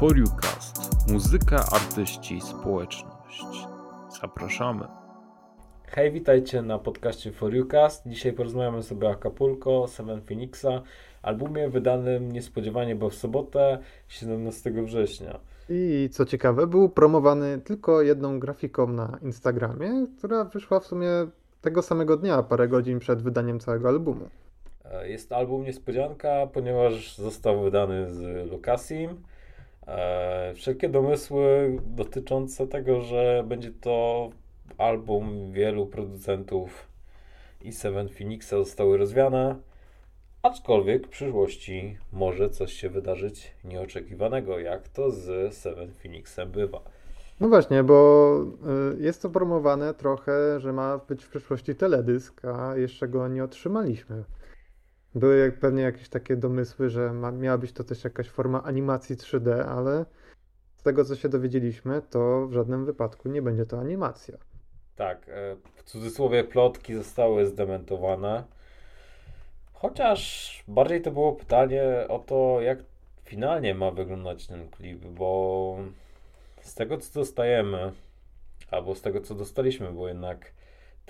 Foriucast. Muzyka, artyści, społeczność. Zapraszamy. Hej, witajcie na podcaście Foriucast. Dzisiaj porozmawiamy sobie o Acapulco, Seven Phoenixa, albumie wydanym niespodziewanie, bo w sobotę, 17 września. I co ciekawe, był promowany tylko jedną grafiką na Instagramie, która wyszła w sumie tego samego dnia, parę godzin przed wydaniem całego albumu. E, Jest to album niespodzianka, ponieważ został wydany z Lucasim. E, Wszelkie domysły dotyczące tego, że będzie to album wielu producentów i Seven Phoenixa zostały rozwiane, aczkolwiek w przyszłości może coś się wydarzyć nieoczekiwanego, jak to z Seven Phoenixem bywa. No właśnie, bo y, jest to promowane trochę, że ma być w przyszłości teledysk, a jeszcze go nie otrzymaliśmy. Były jak, pewnie jakieś takie domysły, że ma, miała być to też jakaś forma animacji 3D, ale z tego co się dowiedzieliśmy, to w żadnym wypadku nie będzie to animacja. Tak, e, w cudzysłowie plotki zostały zdementowane. Chociaż bardziej to było pytanie o to, jak finalnie ma wyglądać ten klip, bo z tego co dostajemy, albo z tego co dostaliśmy, bo jednak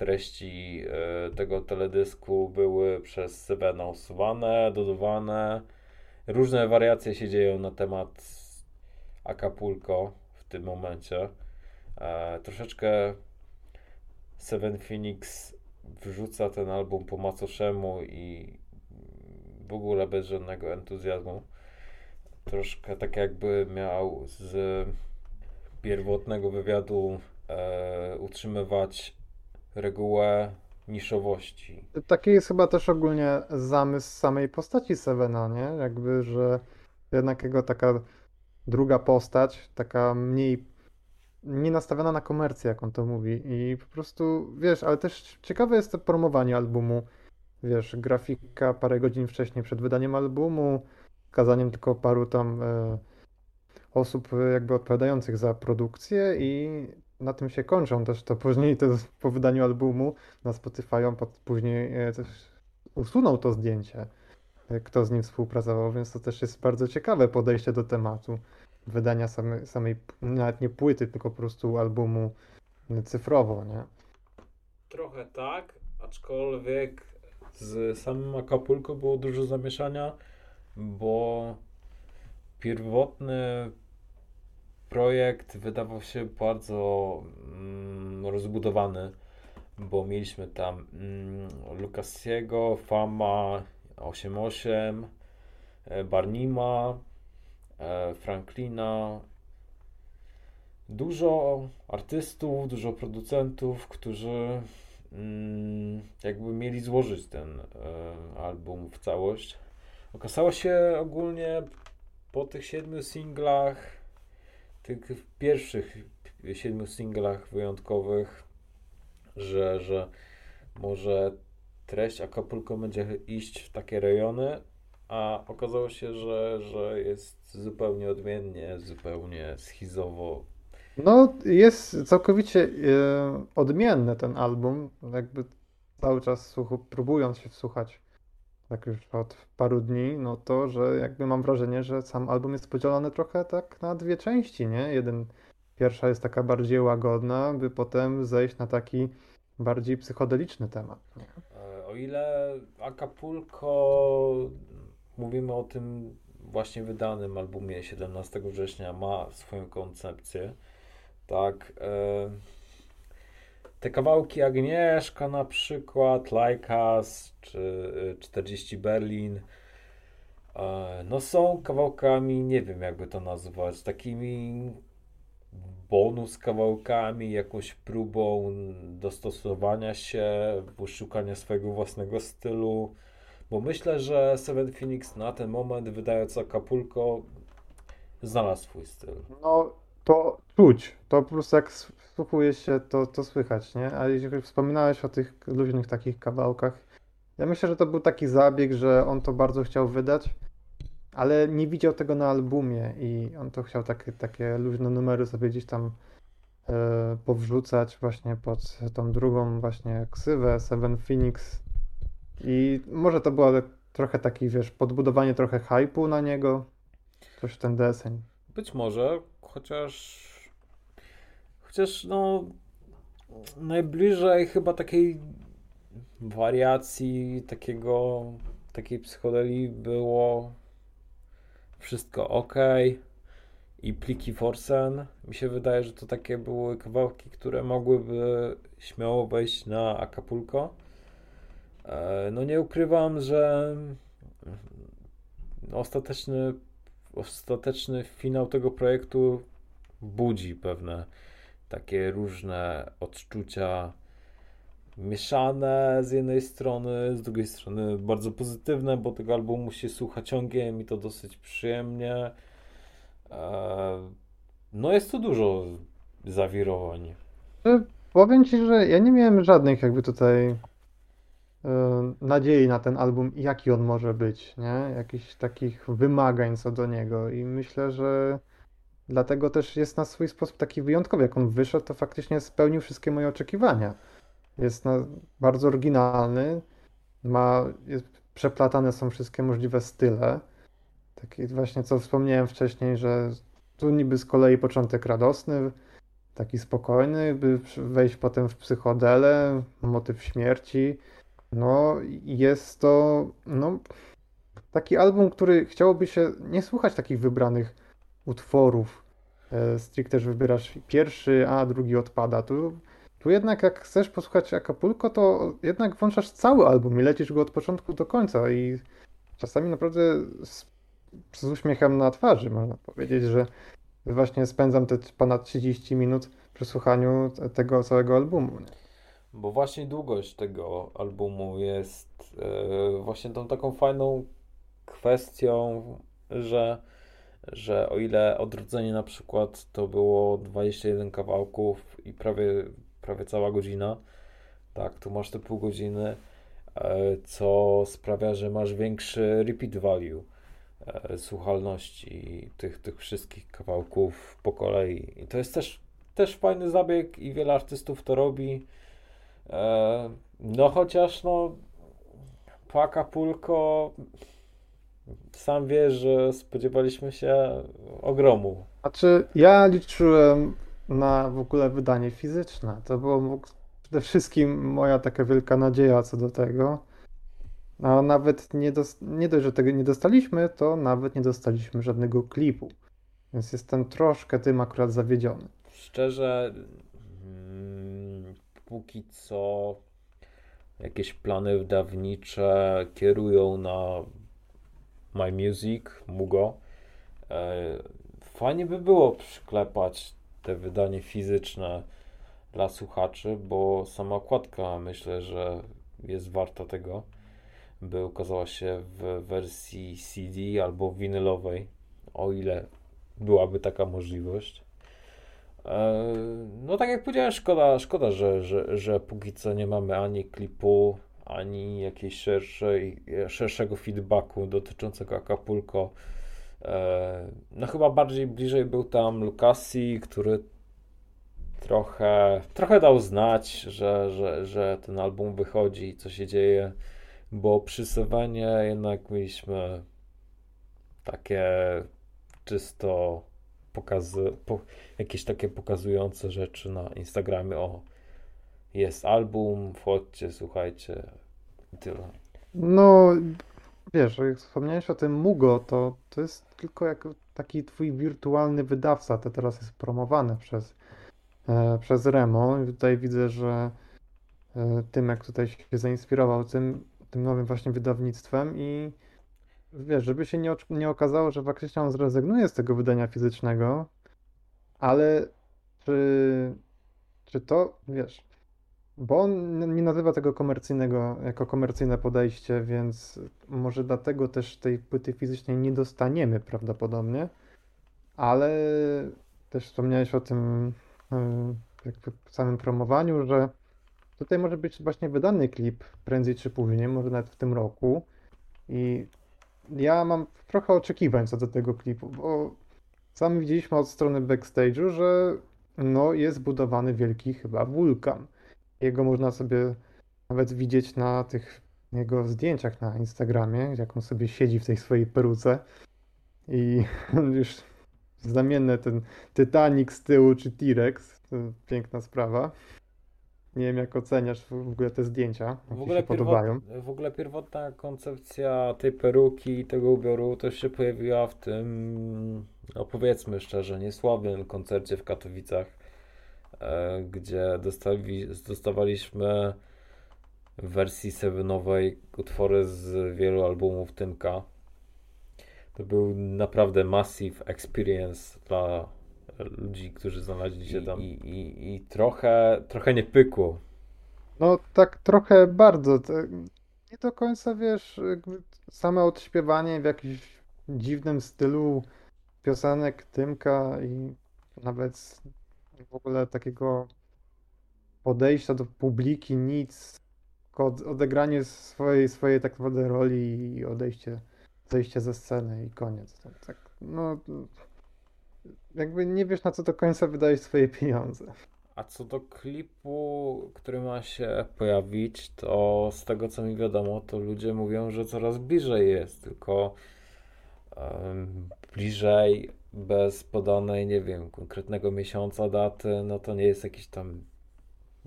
treści e, tego teledysku były przez Sevena usuwane, dodawane. Różne wariacje się dzieją na temat Acapulco w tym momencie. E, troszeczkę Seven Phoenix wrzuca ten album po macoszemu i w ogóle bez żadnego entuzjazmu. Troszkę tak jakby miał z pierwotnego wywiadu e, utrzymywać regułę niszowości. Taki jest chyba też ogólnie zamysł samej postaci Sevena, nie? Jakby, że jednak jego taka druga postać, taka mniej nie nastawiona na komercję, jak on to mówi. I po prostu, wiesz, ale też ciekawe jest to promowanie albumu. Wiesz, grafika parę godzin wcześniej przed wydaniem albumu, kazaniem tylko paru tam e, osób e, jakby odpowiadających za produkcję i na tym się kończą też to później to po wydaniu albumu na Spotify on później e, też usunął to zdjęcie, e, kto z nim współpracował, więc to też jest bardzo ciekawe podejście do tematu wydania samej, samej nawet nie płyty, tylko po prostu albumu e, cyfrowo, nie? Trochę tak, aczkolwiek z samym Acapulco było dużo zamieszania, bo pierwotny projekt wydawał się bardzo mm, rozbudowany, bo mieliśmy tam mm, Lucasiego, Fama 88, e, Barnima, e, Franklina, dużo artystów, dużo producentów, którzy mm, jakby mieli złożyć ten e, album w całość. Okazało się ogólnie po tych siedmiu singlach, tych pierwszych siedmiu singlach wyjątkowych, że, że może treść Acapulco będzie iść w takie rejony, a okazało się, że, że jest zupełnie odmiennie, zupełnie schizowo. No, jest całkowicie e, odmienny ten album. Jakby cały czas słuchu, próbując się wsłuchać, tak już od paru dni, no to, że jakby mam wrażenie, że sam album jest podzielony trochę tak na dwie części, nie? Jeden, pierwsza jest taka bardziej łagodna, by potem zejść na taki bardziej psychodeliczny temat. E, O ile Acapulco, mówimy o tym właśnie wydanym albumie 17 września, ma swoją koncepcję, tak. e, Te kawałki Agnieszka na przykład, Us, czy e, 40 Berlin, e, no są kawałkami, nie wiem jakby to nazwać, takimi bonus kawałkami, jakąś próbą dostosowania się, poszukania swojego własnego stylu. Bo myślę, że Seven Phoenix na ten moment, wydając Acapulco, znalazł swój styl. No, to czuć. To po prostu jak wsłuchuje się, to, to słychać, nie? A jeżeli wspominałeś o tych luźnych takich kawałkach, ja myślę, że to był taki zabieg, że on to bardzo chciał wydać, ale nie widział tego na albumie i on to chciał takie, takie luźne numery sobie gdzieś tam e, powrzucać właśnie pod tą drugą właśnie ksywę Seven Phoenix i może to było trochę taki, wiesz, podbudowanie trochę hypu na niego, coś w ten deseń. być może, chociaż chociaż no najbliżej chyba takiej wariacji, takiego takiej psychodelii było wszystko ok i pliki Forsen. Mi się wydaje, że to takie były kawałki, które mogłyby śmiało wejść na Acapulco. E, no nie ukrywam, że ostateczny, ostateczny finał tego projektu budzi pewne takie różne odczucia mieszane z jednej strony, z drugiej strony bardzo pozytywne, bo tego albumu się słucha ciągiem i to dosyć przyjemnie. E, no jest tu dużo zawirowań. Powiem Ci, że ja nie miałem żadnych jakby tutaj nadziei na ten album, jaki on może być, nie? Jakichś takich wymagań co do niego i myślę, że dlatego też jest na swój sposób taki wyjątkowy. Jak on wyszedł, to faktycznie spełnił wszystkie moje oczekiwania. Jest na, bardzo oryginalny, ma, jest, przeplatane są wszystkie możliwe style. Taki właśnie, co wspomniałem wcześniej, że tu niby z kolei początek radosny, taki spokojny, by wejść potem w psychodelę, motyw śmierci. No, jest to no, taki album, który chciałoby się nie słuchać takich wybranych utworów. E, stricte, że wybierasz pierwszy, a drugi odpada. Tu, tu jednak jak chcesz posłuchać Acapulco, to jednak włączasz cały album i lecisz go od początku do końca i czasami naprawdę z, z uśmiechem na twarzy można powiedzieć, że właśnie spędzam te ponad 30 minut przy słuchaniu tego całego albumu. Nie? Bo właśnie długość tego albumu jest yy, właśnie tą taką fajną kwestią, że, że o ile odrodzenie na przykład to było 21 kawałków i prawie, prawie cała godzina, tak, tu masz te pół godziny, yy, co sprawia, że masz większy repeat value E, słuchalności tych, tych wszystkich kawałków po kolei. I to jest też, też fajny zabieg i wiele artystów to robi. E, no chociaż no po Acapulco sam wiesz, że spodziewaliśmy się ogromu. Znaczy ja liczyłem na w ogóle wydanie fizyczne. To było przede wszystkim moja taka wielka nadzieja co do tego. A nawet nie, dos- nie dość, że tego nie dostaliśmy, to nawet nie dostaliśmy żadnego klipu. Więc jestem troszkę tym akurat zawiedziony. Szczerze, mm, póki co jakieś plany wydawnicze kierują na My Music, Mugo. E, fajnie by było przyklepać te wydanie fizyczne dla słuchaczy, bo sama okładka myślę, że jest warta tego by ukazała się w wersji CD albo winylowej, o ile byłaby taka możliwość. E, no tak jak powiedziałem, szkoda, szkoda że, że, że póki co nie mamy ani klipu, ani jakiejś szerszej, szerszego feedbacku dotyczącego Acapulco. E, no chyba bardziej bliżej był tam Lucasi, który trochę, trochę dał znać, że, że, że ten album wychodzi i co się dzieje bo przy jednak mieliśmy takie czysto pokazy, po, jakieś takie pokazujące rzeczy na Instagramie, o jest album, wchodźcie, słuchajcie tyle. No, wiesz, jak wspomniałeś o tym Mugo, to, to jest tylko jak taki twój wirtualny wydawca, to teraz jest promowane przez, e, przez Remo. I tutaj widzę, że e, tym, jak tutaj się zainspirował tym, tym nowym właśnie wydawnictwem i wiesz, żeby się nie, nie okazało, że faktycznie on zrezygnuje z tego wydania fizycznego, ale czy, czy to, wiesz, bo on nie nazywa tego komercyjnego jako komercyjne podejście, więc może dlatego też tej płyty fizycznej nie dostaniemy prawdopodobnie, ale też wspomniałeś o tym w samym promowaniu, że Tutaj może być właśnie wydany klip prędzej czy później, może nawet w tym roku. I ja mam trochę oczekiwań co do tego klipu, bo sami widzieliśmy od strony backstage'u, że no jest budowany wielki chyba wulkan. Jego można sobie nawet widzieć na tych jego zdjęciach na Instagramie, jak on sobie siedzi w tej swojej peruce i już znamienne, ten Titanic z tyłu czy T-Rex. Piękna sprawa. Nie wiem, jak oceniasz w ogóle te zdjęcia, W ogóle, się podobają. w ogóle pierwotna koncepcja tej peruki i tego ubioru to się pojawiła w tym, no powiedzmy szczerze, niesławnym koncercie w Katowicach, e, gdzie dostawi, dostawaliśmy w wersji sevenowej utwory z wielu albumów Tymka. To był naprawdę massive experience dla ludzi, którzy znaleźli się I- tam. I, i, i trochę, trochę nie pykło. No tak trochę bardzo. Nie do końca wiesz, jakby same odśpiewanie w jakimś dziwnym stylu piosenek Tymka i nawet w ogóle takiego podejścia do publiki, nic, tylko od- odegranie swojej, swojej tak naprawdę roli i odejście, zejście ze sceny i koniec. Tak, no, jakby nie wiesz na co do końca wydajesz swoje pieniądze. A co do klipu, który ma się pojawić, to z tego co mi wiadomo, to ludzie mówią, że coraz bliżej jest, tylko em, bliżej bez podanej, nie wiem, konkretnego miesiąca, daty, no to nie jest jakiś tam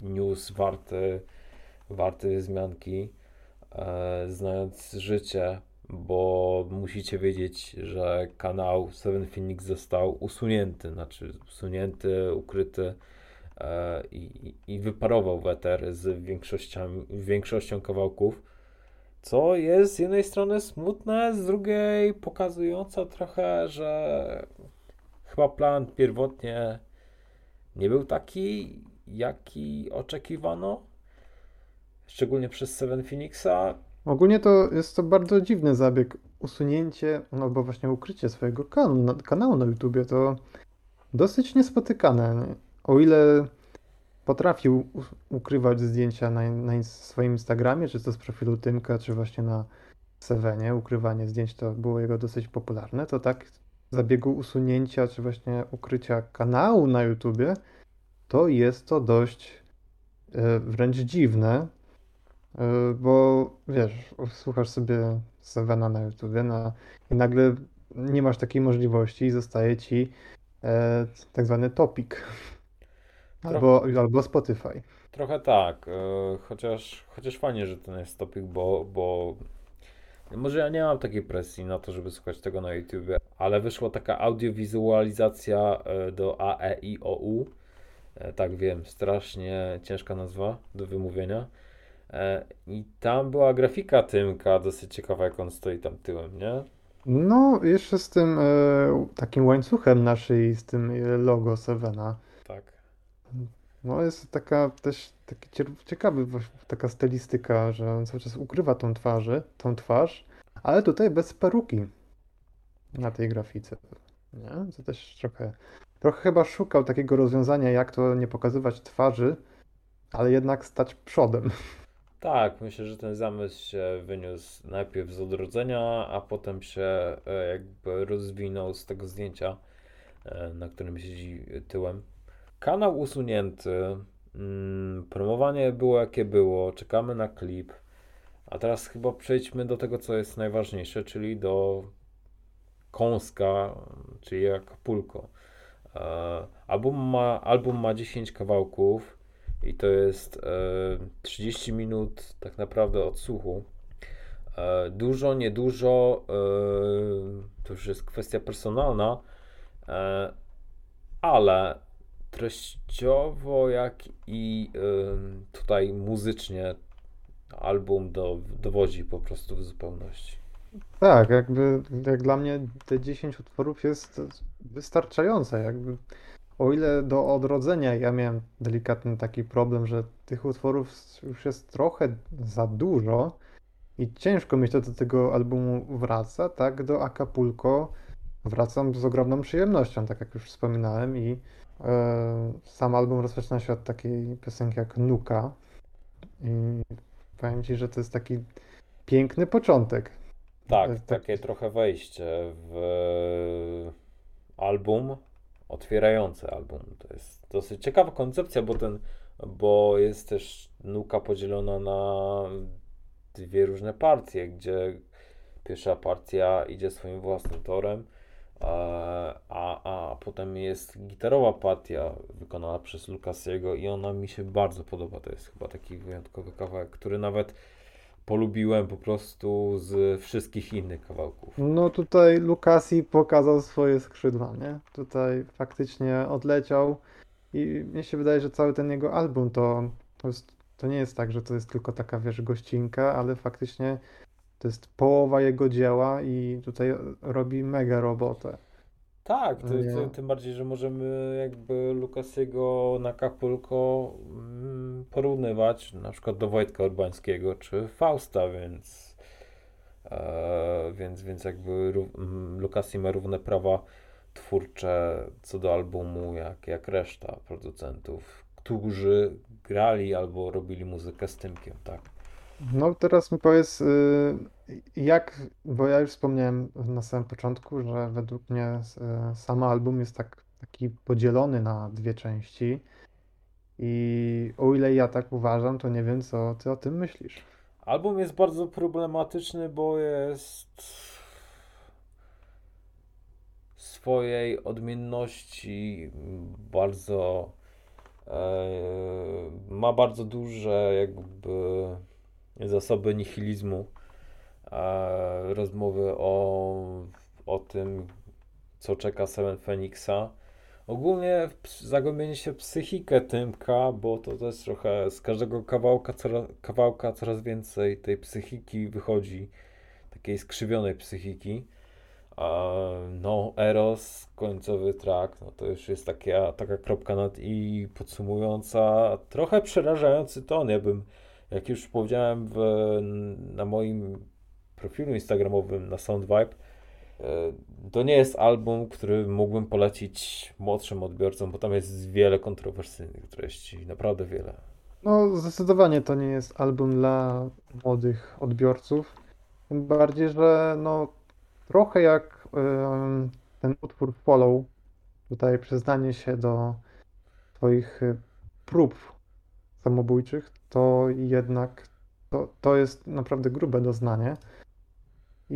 news warty, warty wzmianki, e, znając życie, bo musicie wiedzieć, że kanał Seven Phoenix został usunięty, znaczy usunięty, ukryty e, i, i wyparował w eter z większością, większością kawałków, co jest z jednej strony smutne, z drugiej pokazujące trochę, że chyba plan pierwotnie nie był taki, jaki oczekiwano, szczególnie przez Seven Phoenixa. Ogólnie to jest to bardzo dziwny zabieg. Usunięcie albo właśnie ukrycie swojego kan na, kanału na YouTubie to dosyć niespotykane. nie? O ile potrafił ukrywać zdjęcia na, na swoim Instagramie, czy to z profilu Tymka, czy właśnie na Sevenie, ukrywanie zdjęć to było jego dosyć popularne, to tak zabiegu usunięcia, czy właśnie ukrycia kanału na YouTubie, to jest to dość e, wręcz dziwne. Yy, Bo wiesz, słuchasz sobie Sevena na YouTubie no, i nagle nie masz takiej możliwości i zostaje ci e, tak zwany topik. Albo, albo Spotify. Trochę tak, e, chociaż, chociaż fajnie, że ten jest topic, bo, bo może ja nie mam takiej presji na to, żeby słuchać tego na YouTubie, ale wyszła taka audiowizualizacja e, do AEIOU. E, Tak wiem, strasznie ciężka nazwa do wymówienia. E, I tam była grafika Tymka, dosyć ciekawa, jak on stoi tam tyłem, nie? No, jeszcze z tym e, takim łańcuchem na szyi, z tym e, logo Sevena. Tak. No, jest taka też taki ciekawy, taka stylistyka, że on cały czas ukrywa tą twarzy, tą twarz, ale tutaj bez peruki na tej grafice. Nie? To też trochę, trochę chyba szukał takiego rozwiązania, jak to nie pokazywać twarzy, ale jednak stać przodem. Tak, myślę, że ten zamysł się wyniósł najpierw z odrodzenia, a potem się e, jakby rozwinął z tego zdjęcia, e, na którym siedzi tyłem. Kanał usunięty, mm, promowanie było jakie było, czekamy na klip, a teraz chyba przejdźmy do tego, co jest najważniejsze, czyli do kąska, czyli Acapulco. E, Album ma, album ma 10 kawałków i to jest e, 30 minut tak naprawdę odsłuchu. E, dużo, niedużo, e, to już jest kwestia personalna, e, ale treściowo, jak i e, tutaj muzycznie album do, dowodzi po prostu w zupełności. Tak, jakby jak dla mnie te 10 utworów jest wystarczające. Jakby, o ile do odrodzenia ja miałem delikatny taki problem, że tych utworów już jest trochę za dużo i ciężko mi się do tego albumu wraca, tak do Acapulco wracam z ogromną przyjemnością, tak jak już wspominałem i e, sam album rozpoczyna się od takiej piosenki jak Nuka i powiem Ci, że to jest taki piękny początek. Tak, To jest takie trochę wejście w album, otwierające album. To jest dosyć ciekawa koncepcja, bo ten, bo jest też nuka podzielona na dwie różne partie, gdzie pierwsza partia idzie swoim własnym torem, E, a, a potem jest gitarowa partia wykonana przez Lucasiego i ona mi się bardzo podoba. To jest chyba taki wyjątkowy kawałek, który nawet polubiłem po prostu z wszystkich innych kawałków. No tutaj Lukasi pokazał swoje skrzydła, nie? Tutaj faktycznie odleciał i mnie się wydaje, że cały ten jego album to, to, jest, to nie jest tak, że to jest tylko taka, wiesz, gościnka, ale faktycznie to jest połowa jego dzieła i tutaj robi mega robotę. Tak, tym bardziej, że możemy jakby Lukasiego na Kapulko mm, porównywać na przykład do Wojtka Urbańskiego czy Fausta, więc e, więc, więc jakby mm, Lukasi ma równe prawa twórcze co do albumu jak, jak reszta producentów, którzy grali albo robili muzykę z Tymkiem, tak? No teraz mi powiedz, y, jak, bo ja już wspomniałem na samym początku, że według mnie y, sam album jest tak, taki podzielony na dwie części i o ile ja tak uważam, to nie wiem, co ty o tym myślisz. Album jest bardzo problematyczny, bo jest swojej odmienności bardzo e, ma bardzo duże jakby zasoby nihilizmu. E, rozmowy o, o tym, co czeka Seven Phoenixa. Ogólnie zagłębienie się w psychikę Tymka, bo to też trochę z każdego kawałka coraz, kawałka coraz więcej tej psychiki wychodzi, takiej skrzywionej psychiki. No, Eros, końcowy track, no to już jest taka, taka kropka nad i podsumująca trochę przerażający ton. Ja bym, jak już powiedziałem w, na moim profilu instagramowym na SoundVibe, e, to nie jest album, który mógłbym polecić młodszym odbiorcom, bo tam jest wiele kontrowersyjnych treści, naprawdę wiele. No, zdecydowanie to nie jest album dla młodych odbiorców. Tym bardziej, że no, trochę jak ten utwór Follow, tutaj przyznanie się do swoich y, prób samobójczych, to jednak to, to jest naprawdę grube doznanie.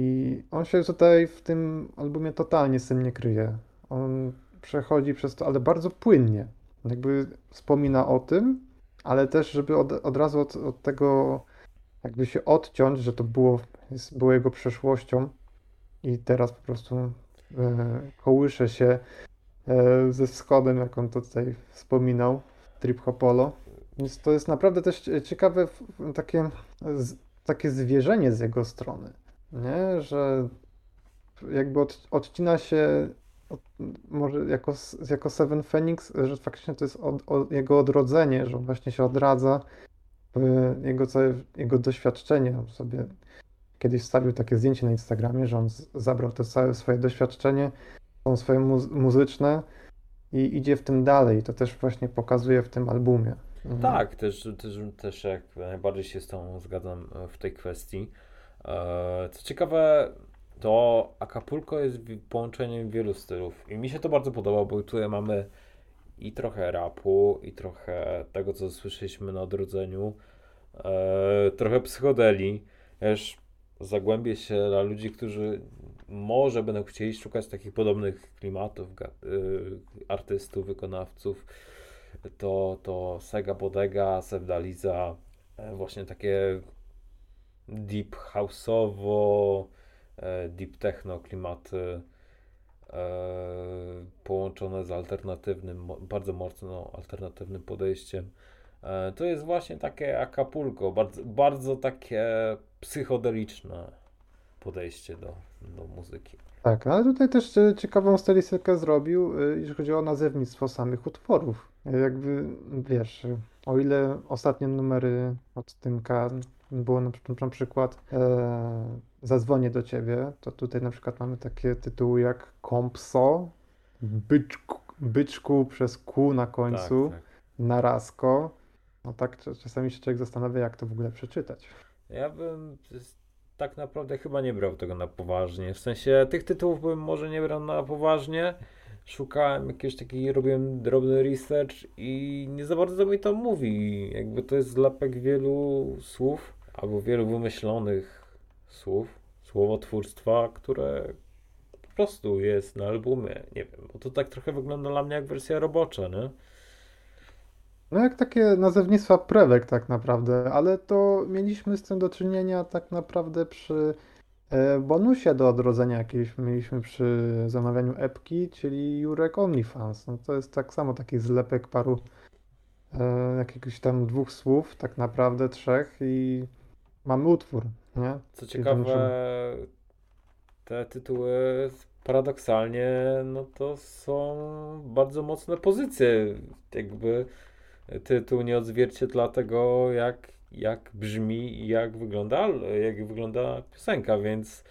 I on się tutaj w tym albumie totalnie z tym nie kryje. On przechodzi przez to, ale bardzo płynnie. Jakby wspomina o tym, ale też, żeby od, od razu od, od tego jakby się odciąć, że to było, jest, było jego przeszłością i teraz po prostu e, kołysze się e, ze wschodem, jak on to tutaj wspominał, Trip Hopolo. Więc to jest naprawdę też cie- ciekawe takie, z, takie zwierzenie z jego strony, nie? Że jakby od, odcina się od, może jako, jako Seven Phoenix, że faktycznie to jest od, od, jego odrodzenie, że on właśnie się odradza, jego całe, jego doświadczenie. On sobie kiedyś wstawił takie zdjęcie na Instagramie, że on z, zabrał to całe swoje doświadczenie, są swoje muzy- muzyczne i idzie w tym dalej. To też właśnie pokazuje w tym albumie. Mhm. Tak, też, też, też jak najbardziej się z tą zgadzam w tej kwestii. E, Co ciekawe, to Acapulco jest połączeniem wielu stylów i mi się to bardzo podoba, bo tutaj mamy i trochę rapu, i trochę tego, co słyszeliśmy na odrodzeniu, e, trochę psychodeli. Też zagłębię się dla ludzi, którzy może będą chcieli szukać takich podobnych klimatów, y, artystów, wykonawców to, to Sega Bodega, Sevdaliza, e, właśnie takie deep house'owo, e, deep techno klimaty e, połączone z alternatywnym, bardzo mocno alternatywnym podejściem. E, To jest właśnie takie Acapulco, bardzo, bardzo takie psychodeliczne podejście do, do muzyki. Tak, ale tutaj też ciekawą stylistykę zrobił, jeżeli chodzi o nazewnictwo samych utworów. Jakby, wiesz, o ile ostatnie numery od Tymka było na, przy- na przykład e, Zadzwonię do ciebie, to tutaj na przykład mamy takie tytuły jak Kompso, Byczku, byczku przez Q na końcu, Tak, tak. Narazko. No tak cza- czasami się człowiek zastanawia, jak to w ogóle przeczytać. Ja bym tak naprawdę chyba nie brał tego na poważnie. W sensie tych tytułów bym może nie brał na poważnie. Szukałem jakiegoś takiego, robiłem drobny research i nie za bardzo mi to mówi. Jakby to jest zlepek wielu słów albo wielu wymyślonych słów, słowotwórstwa, które po prostu jest na albumie. Nie wiem, bo to tak trochę wygląda dla mnie jak wersja robocza, nie? No jak takie nazewnictwa prewek tak naprawdę, ale to mieliśmy z tym do czynienia tak naprawdę przy e, bonusie do odrodzenia jakieś mieliśmy przy zamawianiu epki, czyli Jurek OnlyFans. No to jest tak samo taki zlepek paru e, jakiegoś tam dwóch słów, tak naprawdę trzech i mamy utwór, nie? Co Czyli ciekawe, te tytuły paradoksalnie, no to są bardzo mocne pozycje. Jakby tytuł nie odzwierciedla tego, jak, jak brzmi i jak wygląda, jak wygląda piosenka, więc,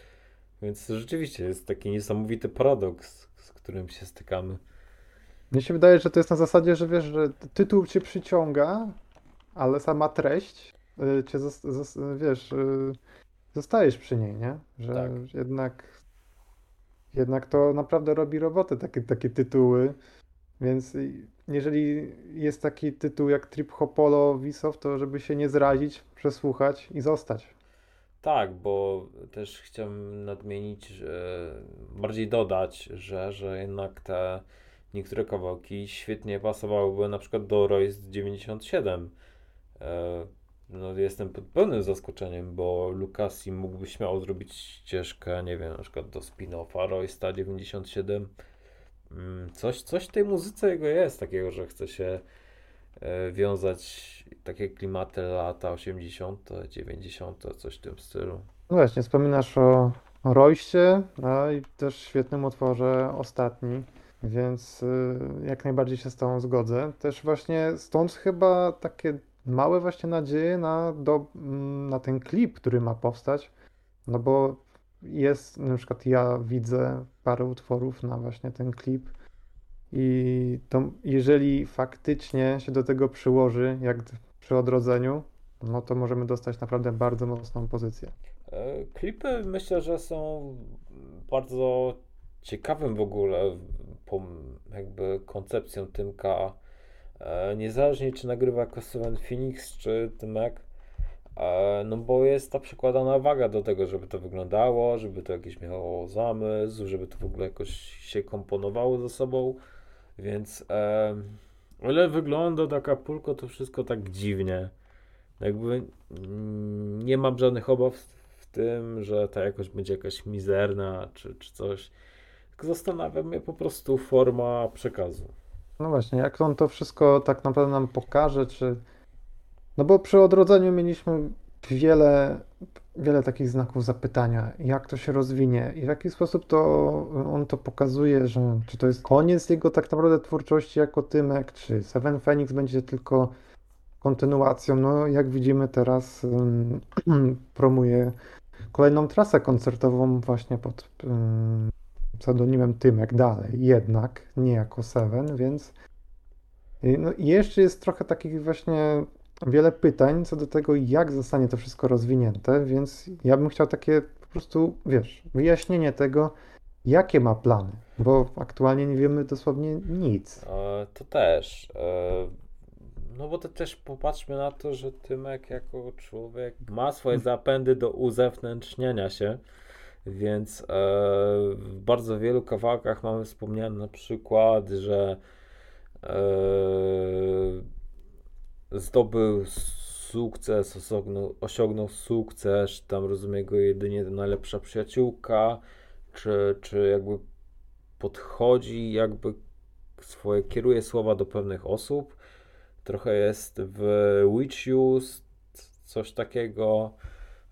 więc rzeczywiście jest taki niesamowity paradoks, z którym się stykamy. Mnie się wydaje, że to jest na zasadzie, że wiesz, że tytuł cię przyciąga, ale sama treść cię, zos- zos- wiesz, y, zostajesz przy niej, nie? Że Tak. jednak, jednak to naprawdę robi robotę, takie, takie tytuły. Więc y, jeżeli jest taki tytuł jak Trip Hopolo Wisow, to żeby się nie zrazić, przesłuchać i zostać. Tak, bo też chciałem nadmienić, bardziej dodać, że, że jednak te niektóre kawałki świetnie pasowałyby na przykład do Royce 97. No, jestem pod pełnym zaskoczeniem, bo Lukasi mógłby śmiało zrobić ścieżkę, nie wiem, na przykład do spin-offa Roysta 97. Mm, Coś, coś w tej muzyce jego jest takiego, że chce się e, wiązać takie klimaty lata 80., 90., coś w tym stylu. No właśnie, wspominasz o, o Royście, no i też świetnym utworze Ostatni, więc y, jak najbardziej się z tą zgodzę. Też właśnie stąd chyba takie małe właśnie nadzieje na, do, mm, na ten klip, który ma powstać, no bo jest, na przykład ja widzę parę utworów na właśnie ten klip i to jeżeli faktycznie się do tego przyłoży, jak przy odrodzeniu, no to możemy dostać naprawdę bardzo mocną pozycję. E, Klipy myślę, że są bardzo ciekawym w ogóle jakby koncepcją Tymka. E, Niezależnie czy nagrywa jako Seven Phoenix czy Tymek, e, no bo jest ta przykładana waga do tego, żeby to wyglądało, żeby to jakiś miało zamysł, żeby to w ogóle jakoś się komponowało ze sobą, więc e, o ile wygląda taka pulko, to wszystko tak dziwnie. Jakby nie mam żadnych obaw w tym, że ta jakość będzie jakaś mizerna czy, czy coś. Tylko mnie po prostu forma przekazu. No właśnie, jak on to wszystko tak naprawdę nam pokaże, czy... No bo przy odrodzeniu mieliśmy wiele, wiele takich znaków zapytania, jak to się rozwinie i w jaki sposób to on to pokazuje, że czy to jest koniec jego tak naprawdę twórczości jako Tymek, czy Seven Phoenix będzie tylko kontynuacją. No jak widzimy teraz ym, promuje kolejną trasę koncertową właśnie pod ym, pseudonimem Tymek dalej, jednak nie jako Seven, więc y, no i jeszcze jest trochę takich właśnie wiele pytań co do tego, jak zostanie to wszystko rozwinięte, więc ja bym chciał takie po prostu, wiesz, wyjaśnienie tego, jakie ma plany, bo aktualnie nie wiemy dosłownie nic. E, to też. E, no bo to też popatrzmy na to, że Tymek jako człowiek ma swoje zapędy do uzewnętrzniania się. Więc e, w bardzo wielu kawałkach mamy wspomniane na przykład, że e, zdobył sukces, osiągnął, osiągnął sukces, tam rozumie go jedynie najlepsza przyjaciółka, czy, czy jakby podchodzi, jakby swoje, kieruje słowa do pewnych osób. Trochę jest w Witch Use coś takiego,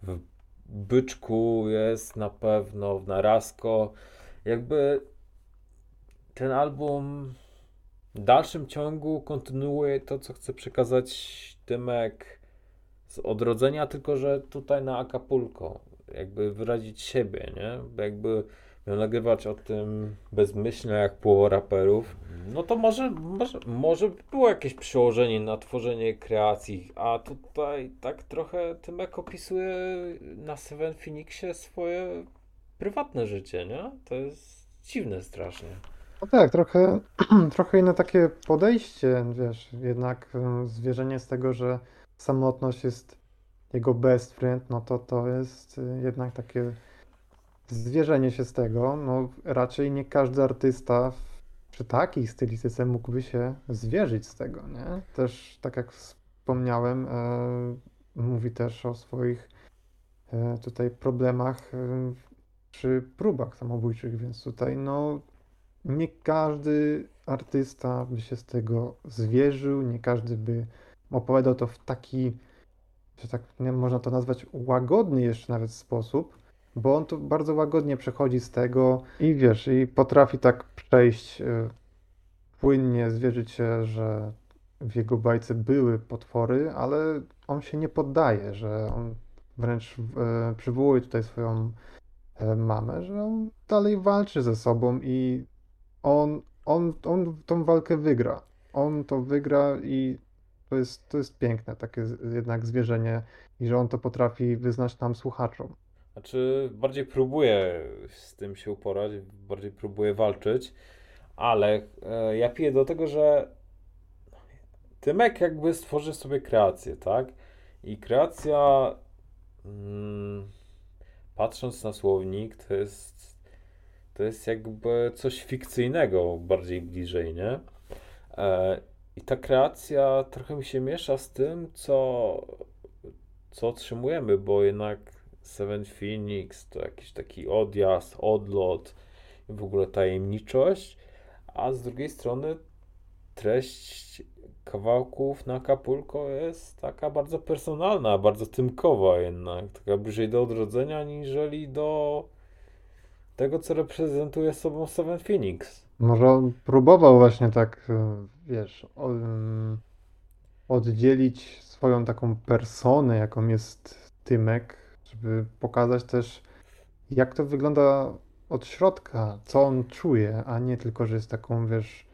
w Byczku jest na pewno, w Narazko. Jakby ten album w dalszym ciągu kontynuuje to, co chce przekazać Tymek z odrodzenia, tylko że tutaj na Acapulco. Jakby wyrazić siebie, nie? Jakby miał nagrywać o tym bezmyślnie jak połowa raperów. No to może, może, może by było jakieś przełożenie na tworzenie kreacji, a tutaj tak trochę Tymek opisuje na Seven Phoenixie swoje prywatne życie, nie? To jest dziwne strasznie. No tak, trochę, trochę inne takie podejście, wiesz, jednak zwierzenie z tego, że samotność jest jego best friend, no to to jest y, jednak takie zwierzenie się z tego, no raczej nie każdy artysta przy takiej stylistyce mógłby się zwierzyć z tego, nie? Też, tak jak wspomniałem, e, mówi też o swoich e, tutaj problemach e, przy próbach samobójczych, więc tutaj no nie każdy artysta by się z tego zwierzył, nie każdy by opowiadał to w taki, że tak nie, można to nazwać, łagodny jeszcze nawet sposób, bo on to bardzo łagodnie przechodzi z tego i wiesz, i potrafi tak przejść y, płynnie, zwierzyć się, że w jego bajce były potwory, ale on się nie poddaje, że on wręcz y, przywołuje tutaj swoją y, mamę, że on dalej walczy ze sobą i on, on, on tą walkę wygra. On to wygra i to jest, to jest piękne, takie jednak zwierzenie i że on to potrafi wyznać nam słuchaczom. Znaczy, bardziej próbuję z tym się uporać, bardziej próbuję walczyć, ale e, ja piję do tego, że Tymek jakby stworzy sobie kreację, tak? I kreacja, mm, patrząc na słownik, to jest, to jest jakby coś fikcyjnego bardziej bliżej, nie? E, I ta kreacja trochę mi się miesza z tym, co, co otrzymujemy, bo jednak Seven Phoenix to jakiś taki odjazd, odlot, w ogóle tajemniczość, a z drugiej strony treść kawałków na Acapulco jest taka bardzo personalna, bardzo tymkowa jednak, taka bliżej do odrodzenia, niżeli do tego, co reprezentuje sobą Seven Phoenix. Może on próbował właśnie tak, wiesz, oddzielić swoją taką personę, jaką jest Tymek, żeby pokazać też, jak to wygląda od środka, co on czuje, a nie tylko, że jest taką, wiesz,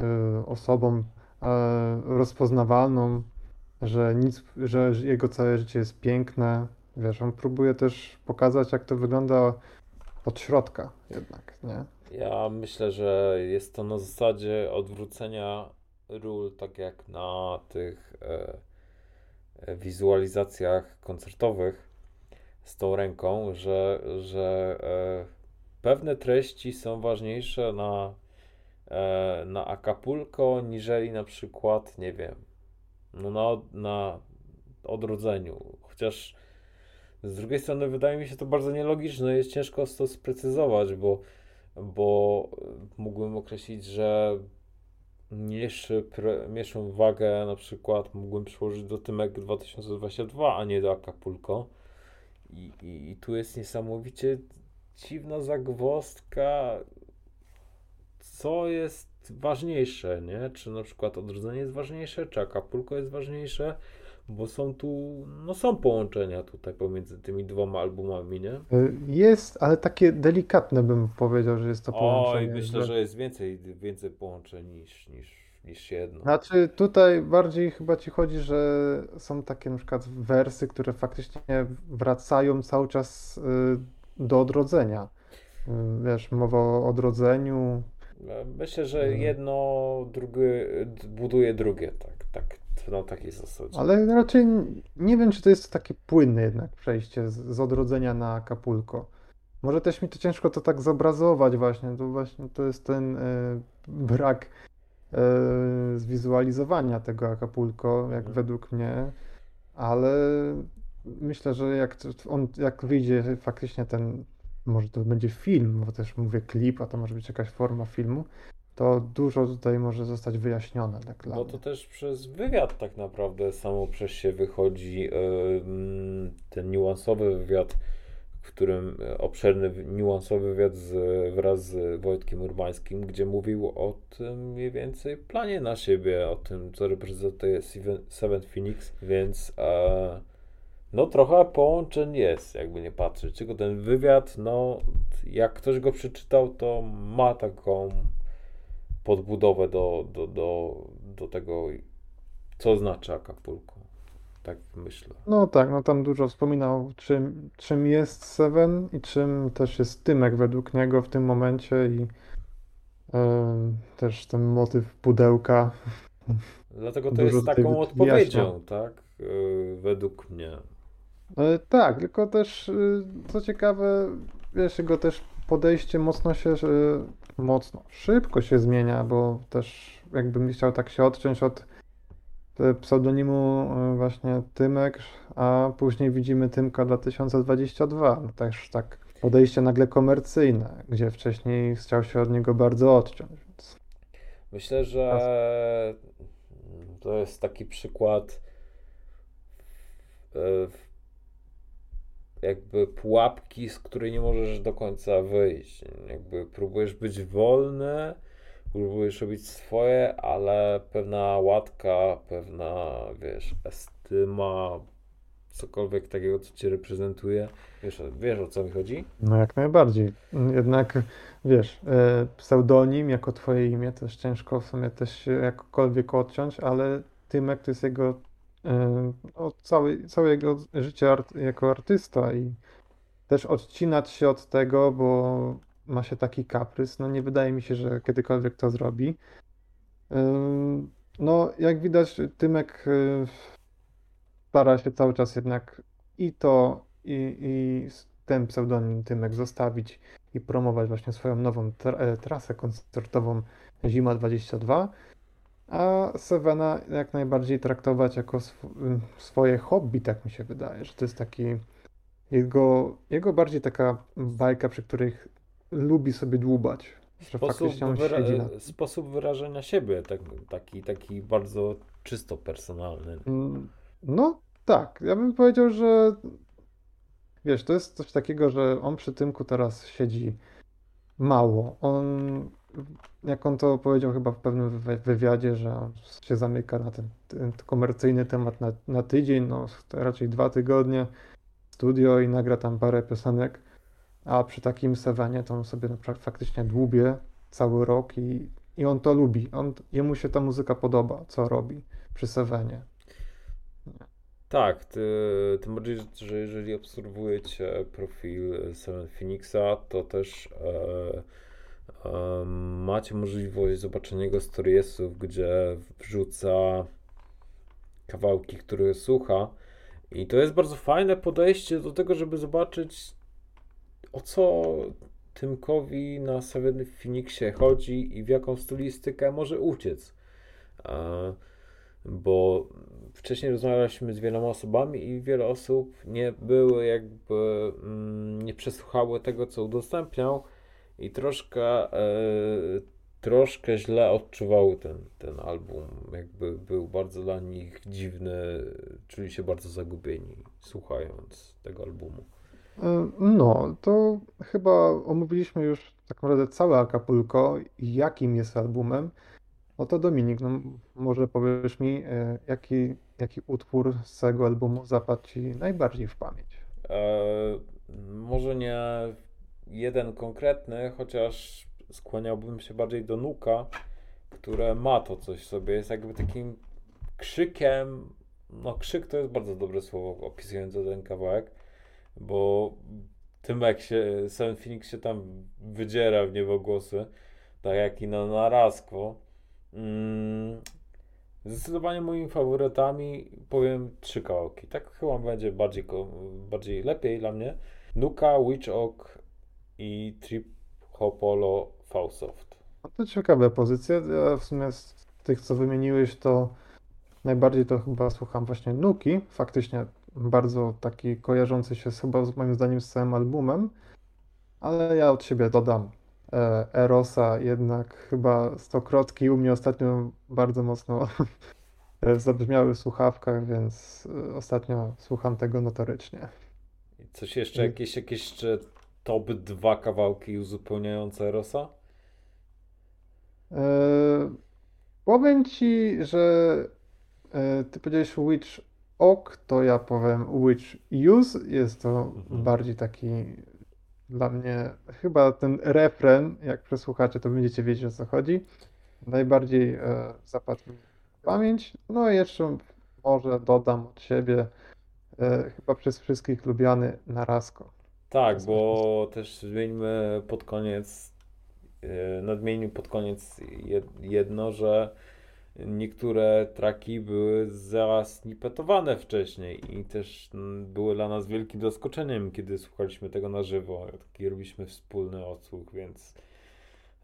y, osobą e, rozpoznawalną, że nic, że jego całe życie jest piękne. Wiesz, on próbuje też pokazać, jak to wygląda od środka jednak, nie? Ja myślę, że jest to na zasadzie odwrócenia ról, tak jak na tych e, e wizualizacjach koncertowych, z tą ręką, że, że e, pewne treści są ważniejsze na, e, na Acapulco, niżeli na przykład, nie wiem, no na, na odrodzeniu. Chociaż z drugiej strony wydaje mi się to bardzo nielogiczne, jest ciężko to sprecyzować, bo, bo mógłbym określić, że mniejszy, mniejszą wagę na przykład mógłbym przyłożyć do Tymek 2022, a nie do Acapulco. I, i, I tu jest niesamowicie dziwna zagwozdka, co jest ważniejsze, nie? Czy na przykład odrodzenie jest ważniejsze, czy Acapulco jest ważniejsze, bo są tu, no są połączenia tutaj pomiędzy tymi dwoma albumami, nie? Y, jest, ale takie delikatne bym powiedział, że jest to połączenie. Oj, myślę, że jest więcej, więcej połączeń niż, niż niż jedno. Znaczy tutaj bardziej chyba ci chodzi, że są takie na przykład wersy, które faktycznie wracają cały czas y, do odrodzenia. Y, wiesz, mowa o odrodzeniu. Myślę, że y. jedno drugie buduje drugie, tak, tak, na takiej zasadzie. Ale raczej nie wiem, czy to jest takie płynne jednak przejście z, z odrodzenia na Kapulko. Może też mi to ciężko to tak zobrazować właśnie, to właśnie to jest ten y, brak zwizualizowania tego Acapulco, jak mhm. według mnie, ale myślę, że jak on, jak wyjdzie faktycznie ten, może to będzie film, bo też mówię klip, a to może być jakaś forma filmu, to dużo tutaj może zostać wyjaśnione. Tak no to też przez wywiad tak naprawdę samo przez się wychodzi ten niuansowy wywiad w którym e, obszerny, niuansowy wywiad z, wraz z Wojtkiem Urbańskim, gdzie mówił o tym mniej więcej planie na siebie, o tym, co reprezentuje Seven Phoenix, więc e, no trochę połączeń jest, jakby nie patrzeć. Tylko ten wywiad, no jak ktoś go przeczytał, to ma taką podbudowę do, do, do, do tego, co znaczy Acapulco tak myślę. No tak, no tam dużo wspominał, czym, czym jest Seven i czym też jest Tymek według niego w tym momencie i e, też ten motyw pudełka. Dlatego to jest taką odpowiedzią, tak? E, według mnie. E, tak, tylko też, co ciekawe, wiesz, jego też podejście mocno się, mocno, szybko się zmienia, bo też jakbym chciał tak się odciąć od pseudonimu e, właśnie Tymek, a później widzimy Tymka 2022. No też tak podejście nagle komercyjne, gdzie wcześniej chciał się od niego bardzo odciąć. Więc... Myślę, że to jest taki przykład e, jakby pułapki, z której nie możesz do końca wyjść. Jakby próbujesz być wolny, próbujesz robić swoje, ale pewna łatka, pewna, wiesz, estyma, cokolwiek takiego, co cię reprezentuje. Wiesz, wiesz o co mi chodzi? No jak najbardziej. Jednak, wiesz, e, pseudonim jako twoje imię też ciężko w sumie też jakkolwiek odciąć, ale Tymek to jest jego e, o, całe, całe jego życie art, jako artysta i też odcinać się od tego, bo ma się taki kaprys, no nie wydaje mi się, że kiedykolwiek to zrobi. No, jak widać, Tymek y, stara się cały czas jednak i to, i, i ten pseudonim Tymek zostawić i promować właśnie swoją nową e, trasę koncertową Zima 22, a Sevena jak najbardziej traktować jako sw swoje hobby, tak mi się wydaje, że to jest taki jego, jego bardziej taka bajka, przy której lubi sobie dłubać. Sposób, wyra sposób wyrażenia siebie, tak, taki, taki bardzo czysto personalny. Mm, no tak, ja bym powiedział, że wiesz, to jest coś takiego, że on przy Tymku teraz siedzi mało. On, jak on to powiedział chyba w pewnym wywiadzie, że on się zamyka na ten, ten komercyjny temat na, na tydzień, no raczej dwa tygodnie, studio i nagra tam parę piosenek a przy takim Sevenie to on sobie faktycznie dłubie cały rok i, i on to lubi. On, jemu się ta muzyka podoba, co robi przy Sevenie. Tak, ty, tym bardziej, że jeżeli obserwujecie profil Seven Phoenixa, to też e, e, macie możliwość zobaczenia jego storiesów, gdzie wrzuca kawałki, które słucha. I to jest bardzo fajne podejście do tego, żeby zobaczyć o co Tymkowi na Seven Phoenixie chodzi i w jaką stylistykę może uciec. Bo wcześniej rozmawialiśmy z wieloma osobami i wiele osób nie były jakby, mm, nie przesłuchały tego, co udostępniał i troszkę, e, troszkę źle odczuwały ten, ten album. Jakby był bardzo dla nich dziwny, czuli się bardzo zagubieni słuchając tego albumu. E, no, to chyba omówiliśmy już tak naprawdę całe Acapulco i jakim jest albumem. No to Dominik, no może powiesz mi, e, jaki, jaki utwór z tego albumu zapadł Ci najbardziej w pamięć? E, może nie jeden konkretny, chociaż skłaniałbym się bardziej do Nuka, które ma to coś w sobie, jest jakby takim krzykiem, no krzyk to jest bardzo dobre słowo opisujące ten kawałek, bo tym jak się Seven Phoenix się tam wydziera w niebogłosy, tak jak i na narazkwo. Mm, zdecydowanie moimi faworytami powiem trzy kawałki. Tak chyba będzie bardziej, bardziej lepiej dla mnie. Nuka, Witch Oak i Trip Hopolo Fausoft. No to ciekawe pozycje. Ja w sumie z tych, co wymieniłeś, to najbardziej to chyba słucham właśnie Nuki. Faktycznie bardzo taki kojarzący się chyba z moim zdaniem z całym albumem, ale ja od siebie dodam e, Erosa, jednak chyba stokrotki u mnie ostatnio bardzo mocno zabrzmiały w słuchawkach, więc e, ostatnio słucham tego notorycznie. Coś jeszcze, jakieś, jakieś jeszcze top dwa kawałki uzupełniające Erosa? E, powiem ci, że e, ty powiedziałeś Witch ok, to ja powiem which use. Jest to mhm. bardziej taki dla mnie chyba ten refren, jak przesłuchacie, to będziecie wiedzieć o co chodzi. Najbardziej e, zapadł mi pamięć. No i jeszcze może dodam od siebie e, chyba przez wszystkich lubiany Narazko. Tak, bo też zmieńmy pod koniec, e, nadmienimy pod koniec jedno, że niektóre traki były zasnippetowane wcześniej i też były dla nas wielkim zaskoczeniem, kiedy słuchaliśmy tego na żywo. Taki robiliśmy wspólny odsłuch, więc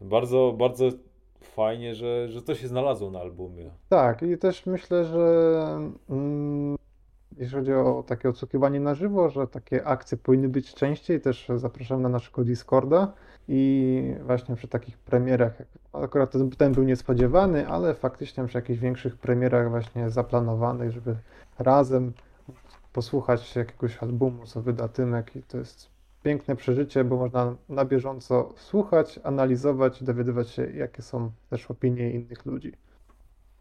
bardzo, bardzo fajnie, że, że to się znalazło na albumie. Tak, i też myślę, że mm, jeśli chodzi o takie odsłuchiwanie na żywo, że takie akcje powinny być częściej, też zapraszam na naszego Discorda i właśnie przy takich premierach, akurat ten, ten był niespodziewany, ale faktycznie przy jakichś większych premierach właśnie zaplanowanych, żeby razem posłuchać jakiegoś albumu, co wyda Tymek i to jest piękne przeżycie, bo można na bieżąco słuchać, analizować, dowiadywać się, jakie są też opinie innych ludzi.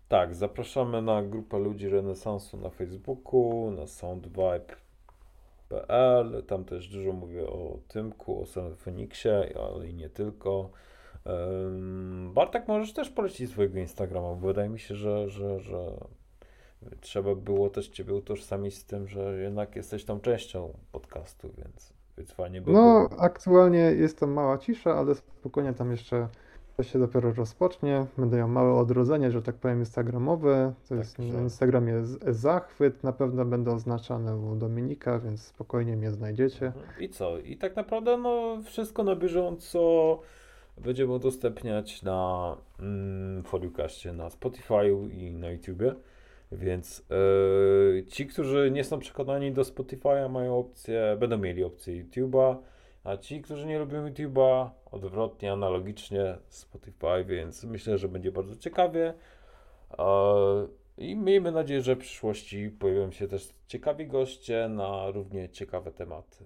Tak, zapraszamy na grupę ludzi renesansu na Facebooku, na soundvibe.pl. Tam też dużo mówię o Tymku, o Symfoniksie, ale i nie tylko. Bartek, możesz też polecić swojego Instagrama, bo wydaje mi się, że, że, że trzeba było też Ciebie utożsamić z tym, że jednak jesteś tą częścią podcastu, więc, więc fajnie by No, było. aktualnie jest tam mała cisza, ale spokojnie tam jeszcze to się dopiero rozpocznie. Będę miał małe odrodzenie, że tak powiem, instagramowe. To jest Tak, na Instagramie z- zachwyt, na pewno będę oznaczany u Dominika, więc spokojnie mnie znajdziecie. Mhm. I co? I tak naprawdę no, wszystko na bieżąco będziemy udostępniać na mm, Foriukaście, na Spotify'u i na YouTubie. Więc yy, ci, którzy nie są przekonani do Spotify'a, mają opcję, będą mieli opcję YouTube'a, a ci, którzy nie lubią YouTube'a, odwrotnie, analogicznie Spotify, więc myślę, że będzie bardzo ciekawie. I miejmy nadzieję, że w przyszłości pojawią się też ciekawi goście na równie ciekawe tematy.